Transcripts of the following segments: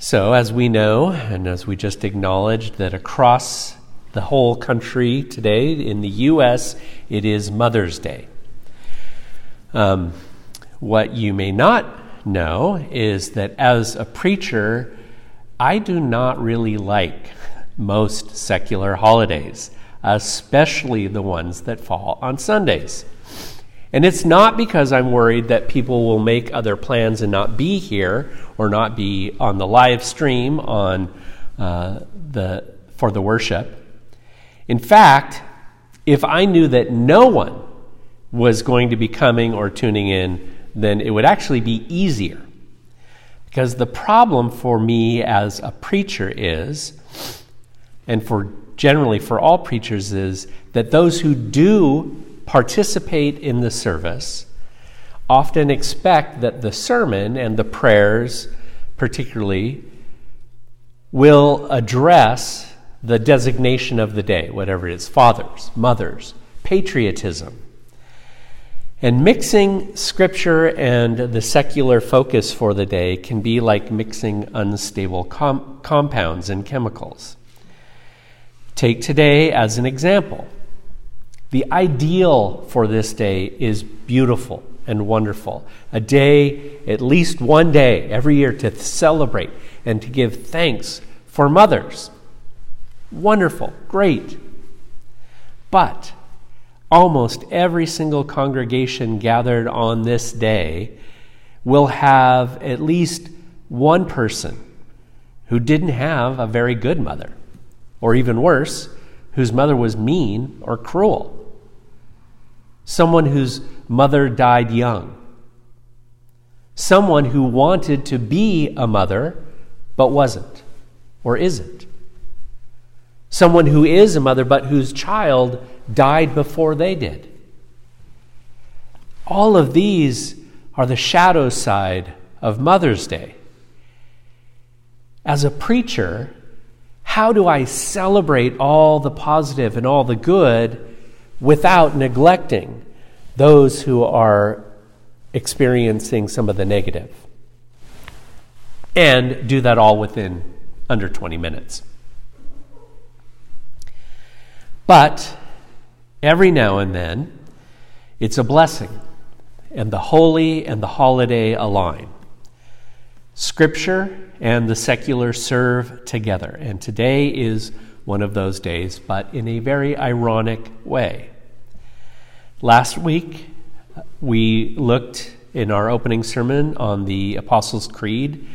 So, as we know, and as we just acknowledged, that across the whole country today, in the U.S., it is Mother's Day. Um, what you may not know is that as a preacher, I do not really like most secular holidays, especially the ones that fall on Sundays. And it's not because I'm worried that people will make other plans and not be here or not be on the live stream on uh, the, for the worship. In fact, if I knew that no one was going to be coming or tuning in, then it would actually be easier. Because the problem for me as a preacher is, and for generally for all preachers, is that those who do participate in the service often expect that the sermon and the prayers, particularly, will address the designation of the day, whatever it is fathers, mothers, patriotism. And mixing scripture and the secular focus for the day can be like mixing unstable com- compounds and chemicals. Take today as an example. The ideal for this day is beautiful and wonderful. A day, at least one day every year, to celebrate and to give thanks for mothers. Wonderful, great. But almost every single congregation gathered on this day will have at least one person who didn't have a very good mother, or even worse, whose mother was mean or cruel someone whose mother died young, someone who wanted to be a mother but wasn't or isn't, someone who is a mother but whose child died before they did. All of these are the shadow side of Mother's Day. As a preacher, how do I celebrate all the positive and all the good without neglecting those who are experiencing some of the negative. And do that all within under 20 minutes. But every now and then, it's a blessing, and the holy and the holiday align. Scripture and the secular serve together, and today is one of those days, but in a very ironic way. Last week, we looked in our opening sermon on the Apostles' Creed.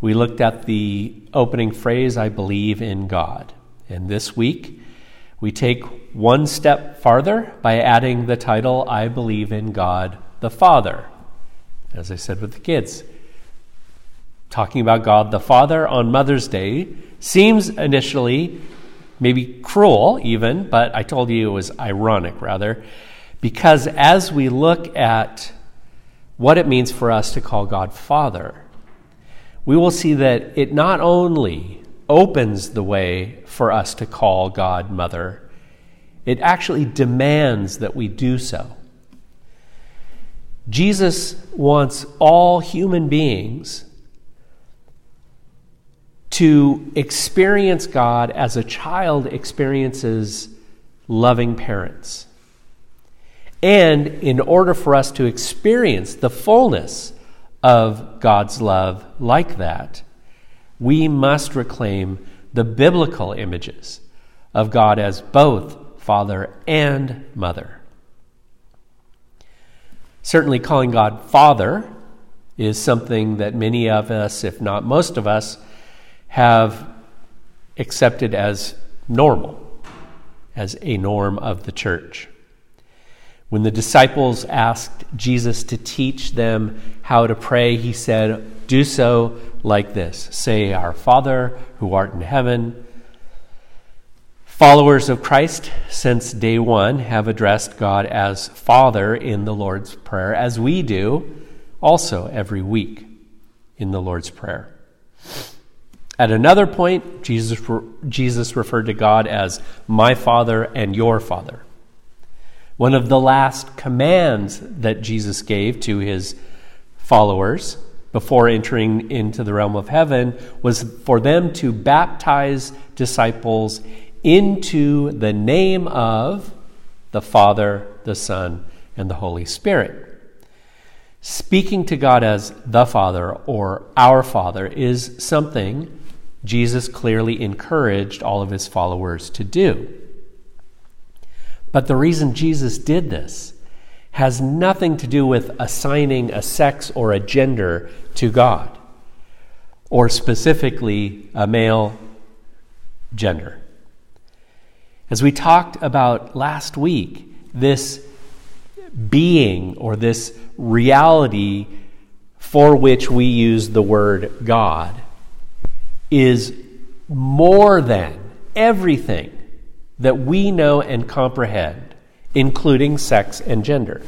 We looked at the opening phrase, I believe in God. And this week, we take one step farther by adding the title, I believe in God the Father. As I said with the kids, talking about God the Father on Mother's Day seems initially maybe cruel, even, but I told you it was ironic, rather, because as we look at what it means for us to call God Father, we will see that it not only opens the way for us to call God Mother, it actually demands that we do so. Jesus wants all human beings to experience God as a child experiences loving parents. And in order for us to experience the fullness of God's love like that, we must reclaim the biblical images of God as both Father and Mother. Certainly, calling God Father is something that many of us, if not most of us, have accepted as normal, as a norm of the church. When the disciples asked Jesus to teach them how to pray, he said, Do so like this Say, Our Father who art in heaven. Followers of Christ, since day one, have addressed God as Father in the Lord's Prayer, as we do also every week in the Lord's Prayer. At another point, Jesus, Jesus referred to God as my Father and your Father. One of the last commands that Jesus gave to his followers before entering into the realm of heaven was for them to baptize disciples into the name of the Father, the Son, and the Holy Spirit. Speaking to God as the Father or our Father is something Jesus clearly encouraged all of his followers to do. But the reason Jesus did this has nothing to do with assigning a sex or a gender to God, or specifically a male gender. As we talked about last week, this being or this reality for which we use the word God is more than everything that we know and comprehend, including sex and gender.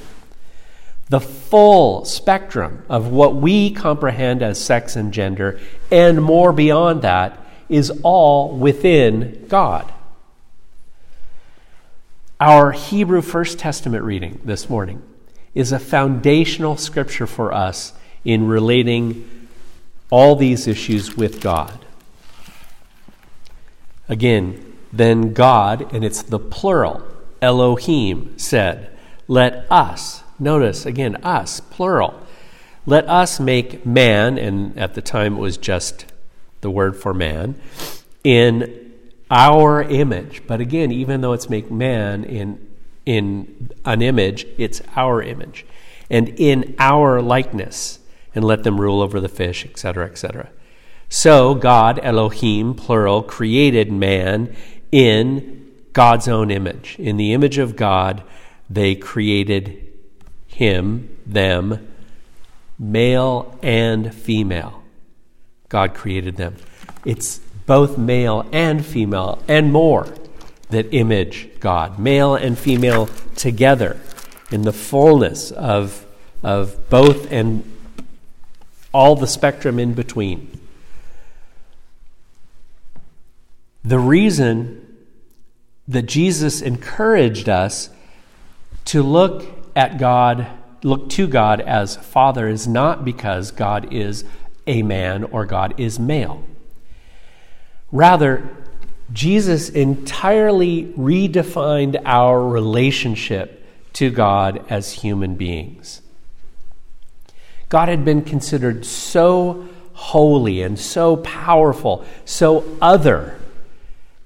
The full spectrum of what we comprehend as sex and gender, and more beyond that, is all within God. Our Hebrew First Testament reading this morning is a foundational scripture for us in relating all these issues with God. Again, then God, and it's the plural, Elohim, said, Let us, notice again, us, plural, let us make man, and at the time it was just the word for man, in our image. But again, even though it's make man in, in an image, it's our image. And in our likeness, and let them rule over the fish, etc., etc. So God, Elohim, plural, created man in God's own image. In the image of God, they created him, them, male and female. God created them. It's both male and female, and more, that image God, male and female together in the fullness of, of both and all the spectrum in between. The reason that Jesus encouraged us to look at God, look to God as Father, is not because God is a man or God is male. Rather, Jesus entirely redefined our relationship to God as human beings. God had been considered so holy and so powerful, so other,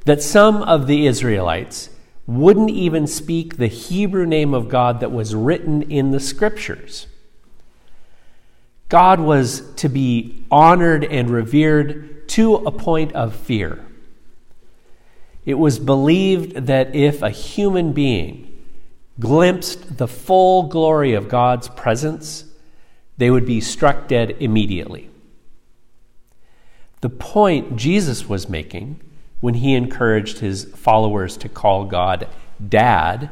that some of the Israelites wouldn't even speak the Hebrew name of God that was written in the scriptures. God was to be honored and revered to a point of fear. It was believed that if a human being glimpsed the full glory of God's presence, they would be struck dead immediately. The point Jesus was making when he encouraged his followers to call God Dad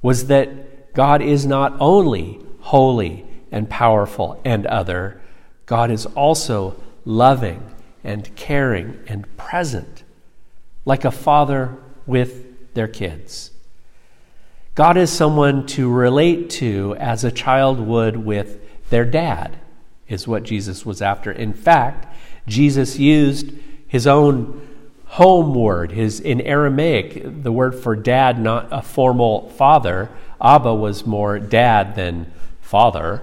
was that God is not only holy and powerful and other, God is also loving and caring and present, like a father with their kids. God is someone to relate to as a child would with their dad, is what Jesus was after. In fact, Jesus used his own home word, his in Aramaic, the word for dad, not a formal father. Abba was more dad than father.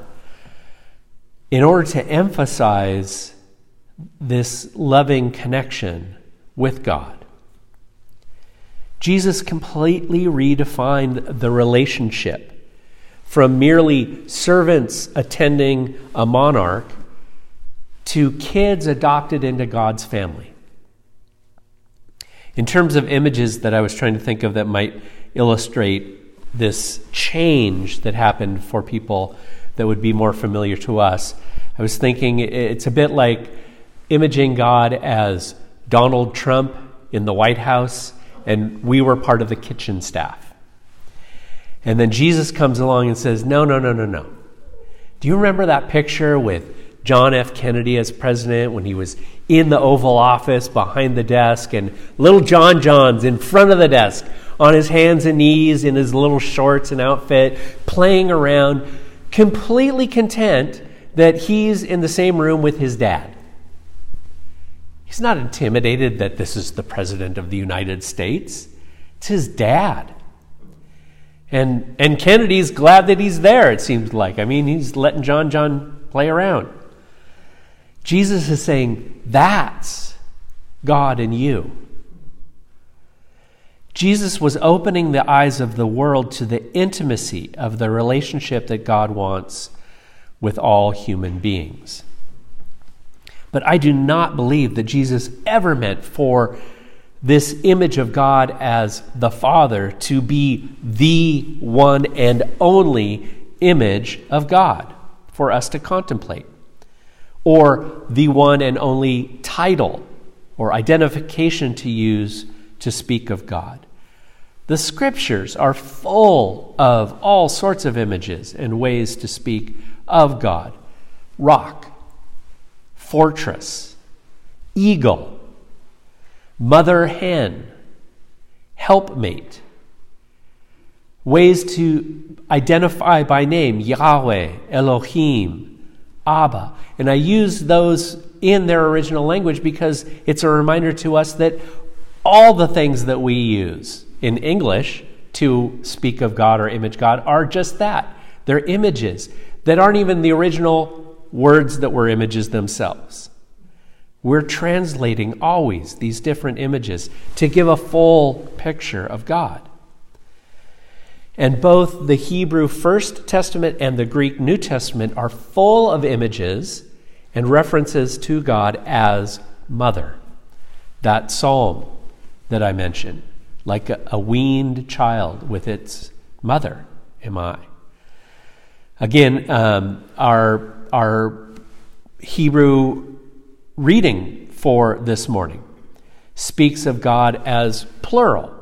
In order to emphasize this loving connection with God. Jesus completely redefined the relationship from merely servants attending a monarch to kids adopted into God's family. In terms of images that I was trying to think of that might illustrate this change that happened for people that would be more familiar to us, I was thinking it's a bit like imaging God as Donald Trump in the White House, and we were part of the kitchen staff. And then Jesus comes along and says, No, no, no, no, no. Do you remember that picture with John F. Kennedy as president when he was in the Oval Office behind the desk and little John John's in front of the desk on his hands and knees in his little shorts and outfit, playing around, completely content that he's in the same room with his dad. He's not intimidated that this is the President of the United States, it's his dad. And, and Kennedy's glad that he's there, it seems like. I mean, he's letting John John play around. Jesus is saying, That's God in you. Jesus was opening the eyes of the world to the intimacy of the relationship that God wants with all human beings. But I do not believe that Jesus ever meant for this image of God as the Father to be the one and only image of God for us to contemplate, or the one and only title or identification to use to speak of God. The scriptures are full of all sorts of images and ways to speak of God rock, fortress, eagle, mother hen, helpmate, ways to identify by name Yahweh, Elohim, Abba. And I use those in their original language because it's a reminder to us that all the things that we use in English to speak of God or image God are just that. They're images that aren't even the original words that were images themselves. We're translating always these different images to give a full picture of God. And both the Hebrew First Testament and the Greek New Testament are full of images and references to God as mother. That psalm that I mentioned like a, a weaned child with its mother am I. Again, um, our, our Hebrew reading for this morning speaks of God as plural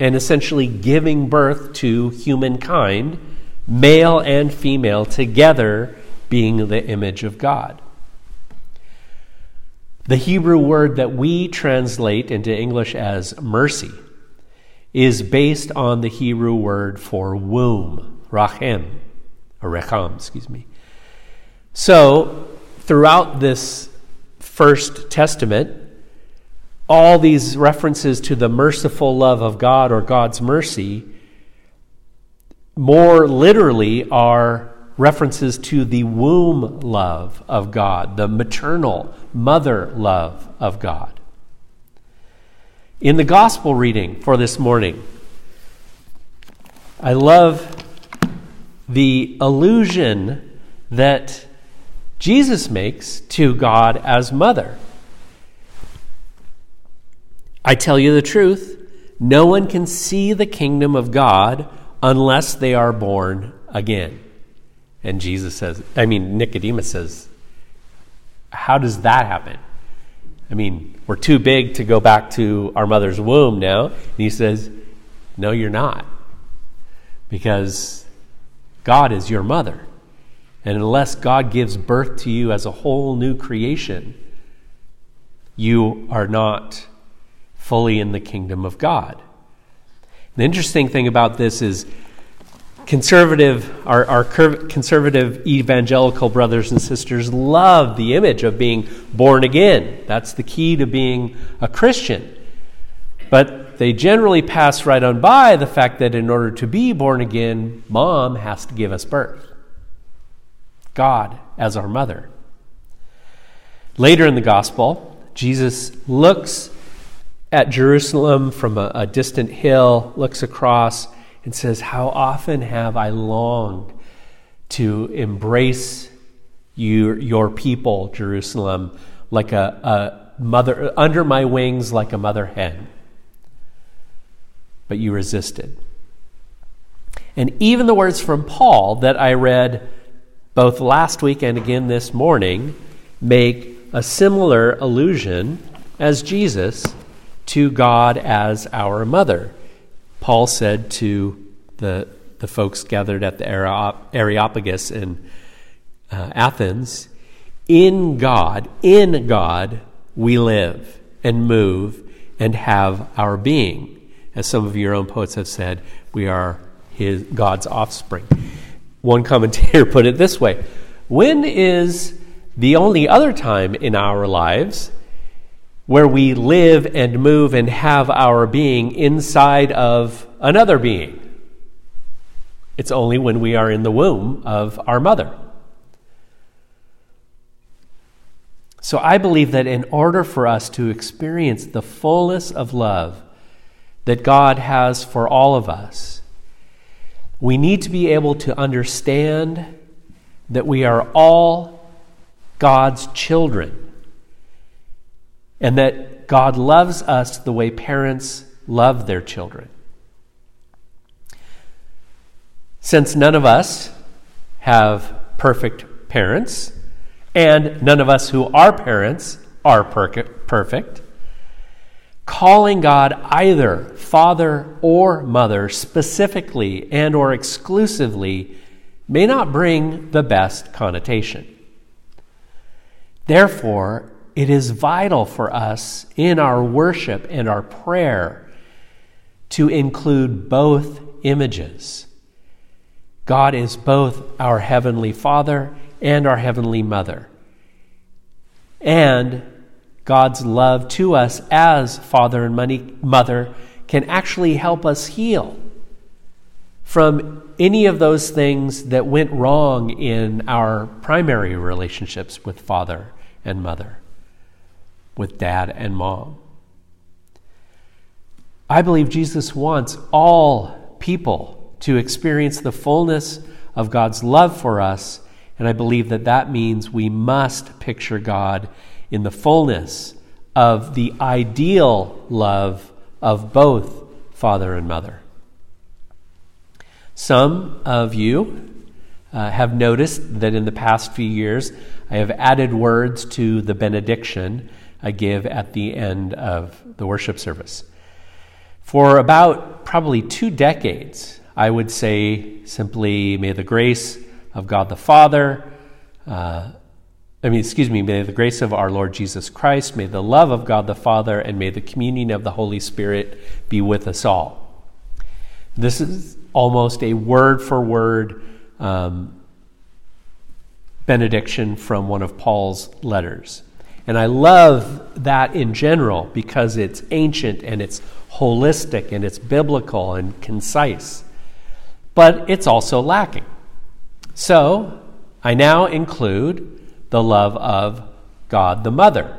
and essentially giving birth to humankind, male and female, together being the image of God. The Hebrew word that we translate into English as mercy is based on the Hebrew word for womb, rachem, or recham, excuse me. So, throughout this First Testament, all these references to the merciful love of God or God's mercy more literally are references to the womb love of God, the maternal mother love of God. In the gospel reading for this morning, I love the allusion that Jesus makes to God as mother. I tell you the truth, no one can see the kingdom of God unless they are born again. And Jesus says, I mean, Nicodemus says, How does that happen? I mean, we're too big to go back to our mother's womb now. And he says, No, you're not. Because God is your mother. And unless God gives birth to you as a whole new creation, you are not fully in the kingdom of God. The interesting thing about this is conservative, our, our conservative evangelical brothers and sisters love the image of being born again. That's the key to being a Christian. But they generally pass right on by the fact that in order to be born again, mom has to give us birth. God as our mother. Later in the gospel, Jesus looks at Jerusalem from a, a distant hill, looks across, and says, How often have I longed to embrace you, your people, Jerusalem, like a, a mother, under my wings like a mother hen. But you resisted. And even the words from Paul that I read both last week and again this morning make a similar allusion as Jesus to God as our mother. Paul said to the, the folks gathered at the Areopagus in uh, Athens, in God, in God, we live and move and have our being. As some of your own poets have said, we are his, God's offspring. One commentator put it this way when is the only other time in our lives where we live and move and have our being inside of another being? It's only when we are in the womb of our mother. So I believe that in order for us to experience the fullness of love that God has for all of us, we need to be able to understand that we are all God's children and that God loves us the way parents love their children. Since none of us have perfect parents, and none of us who are parents are perfect, calling God either father or mother specifically and or exclusively may not bring the best connotation. Therefore, it is vital for us in our worship and our prayer to include both images. God is both our Heavenly Father and our Heavenly Mother. And God's love to us as Father and Mother can actually help us heal from any of those things that went wrong in our primary relationships with Father and Mother, with Dad and Mom. I believe Jesus wants all people to experience the fullness of God's love for us and I believe that that means we must picture God in the fullness of the ideal love of both father and mother. Some of you uh, have noticed that in the past few years, I have added words to the benediction I give at the end of the worship service. For about probably two decades, I would say simply, May the grace of God the Father. Uh, I mean, excuse me, may the grace of our Lord Jesus Christ, may the love of God the Father, and may the communion of the Holy Spirit be with us all. This is almost a word for word um, benediction from one of Paul's letters. And I love that in general because it's ancient and it's holistic and it's biblical and concise. But it's also lacking. So, I now include the love of God the Mother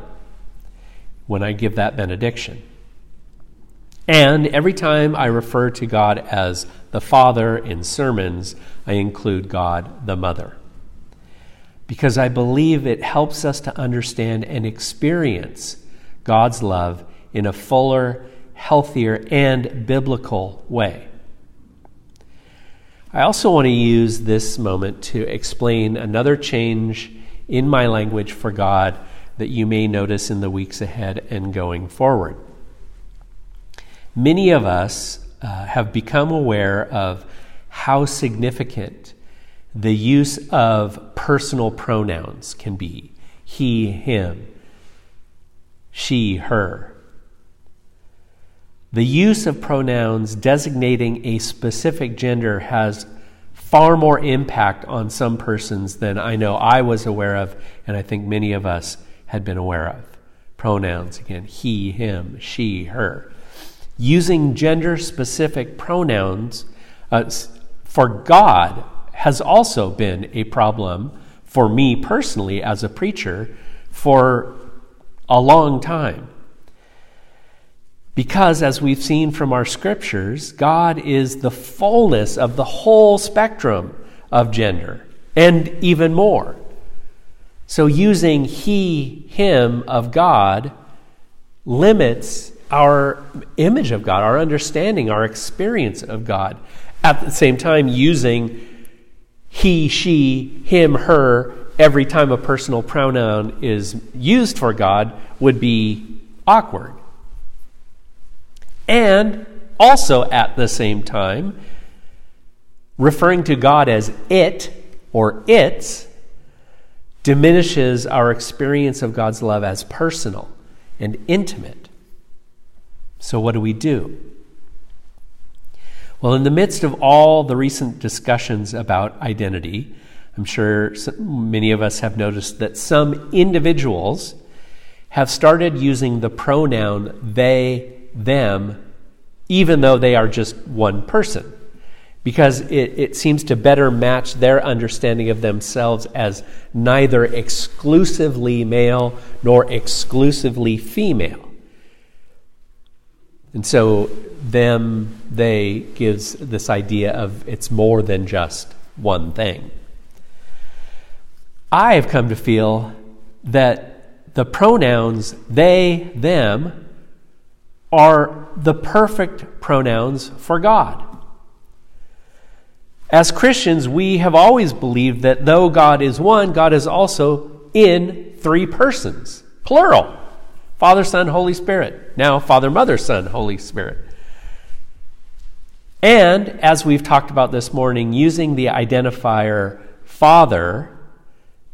when I give that benediction. And every time I refer to God as the Father in sermons, I include God the Mother. Because I believe it helps us to understand and experience God's love in a fuller, healthier, and biblical way. I also want to use this moment to explain another change in my language for God that you may notice in the weeks ahead and going forward. Many of us uh, have become aware of how significant the use of personal pronouns can be he, him, she, her. The use of pronouns designating a specific gender has far more impact on some persons than I know I was aware of, and I think many of us had been aware of. Pronouns, again, he, him, she, her. Using gender specific pronouns uh, for God has also been a problem for me personally as a preacher for a long time. Because, as we've seen from our scriptures, God is the fullness of the whole spectrum of gender, and even more. So, using he, him of God limits our image of God, our understanding, our experience of God. At the same time, using he, she, him, her every time a personal pronoun is used for God would be awkward. And also at the same time, referring to God as it or its diminishes our experience of God's love as personal and intimate. So, what do we do? Well, in the midst of all the recent discussions about identity, I'm sure many of us have noticed that some individuals have started using the pronoun they, them, even though they are just one person, because it, it seems to better match their understanding of themselves as neither exclusively male nor exclusively female. And so, them, they gives this idea of it's more than just one thing. I have come to feel that the pronouns they, them are the perfect pronouns for God. As Christians, we have always believed that though God is one, God is also in three persons, plural Father, Son, Holy Spirit. Now, Father, Mother, Son, Holy Spirit. And as we've talked about this morning, using the identifier Father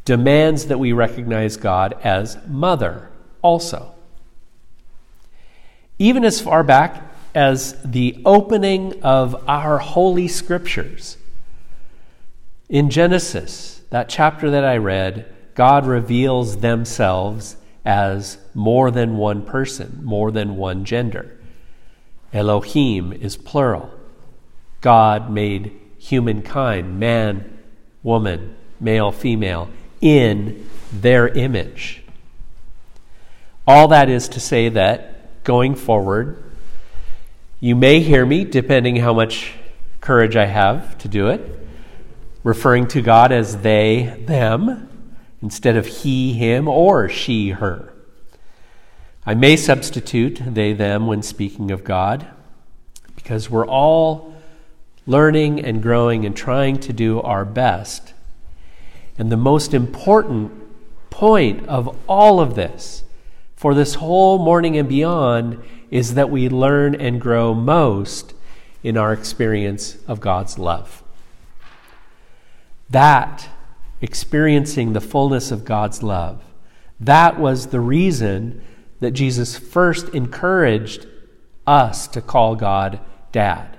demands that we recognize God as Mother also. Even as far back as the opening of our Holy Scriptures. In Genesis, that chapter that I read, God reveals themselves as more than one person, more than one gender. Elohim is plural. God made humankind, man, woman, male, female, in their image. All that is to say that going forward, you may hear me, depending how much courage I have to do it, referring to God as they, them, instead of he, him, or she, her. I may substitute they, them when speaking of God, because we're all learning and growing and trying to do our best. And the most important point of all of this, for this whole morning and beyond, is that we learn and grow most in our experience of God's love. That, experiencing the fullness of God's love, that was the reason that Jesus first encouraged us to call God Dad.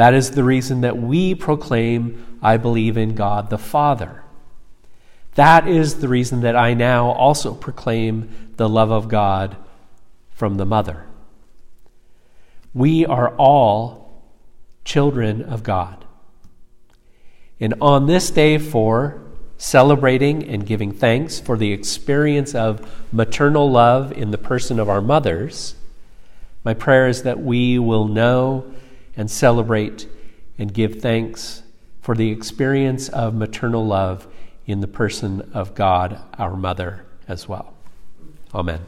That is the reason that we proclaim, I believe in God the Father. That is the reason that I now also proclaim the love of God from the mother. We are all children of God. And on this day for celebrating and giving thanks for the experience of maternal love in the person of our mothers, my prayer is that we will know and celebrate and give thanks for the experience of maternal love in the person of God, our mother, as well. Amen.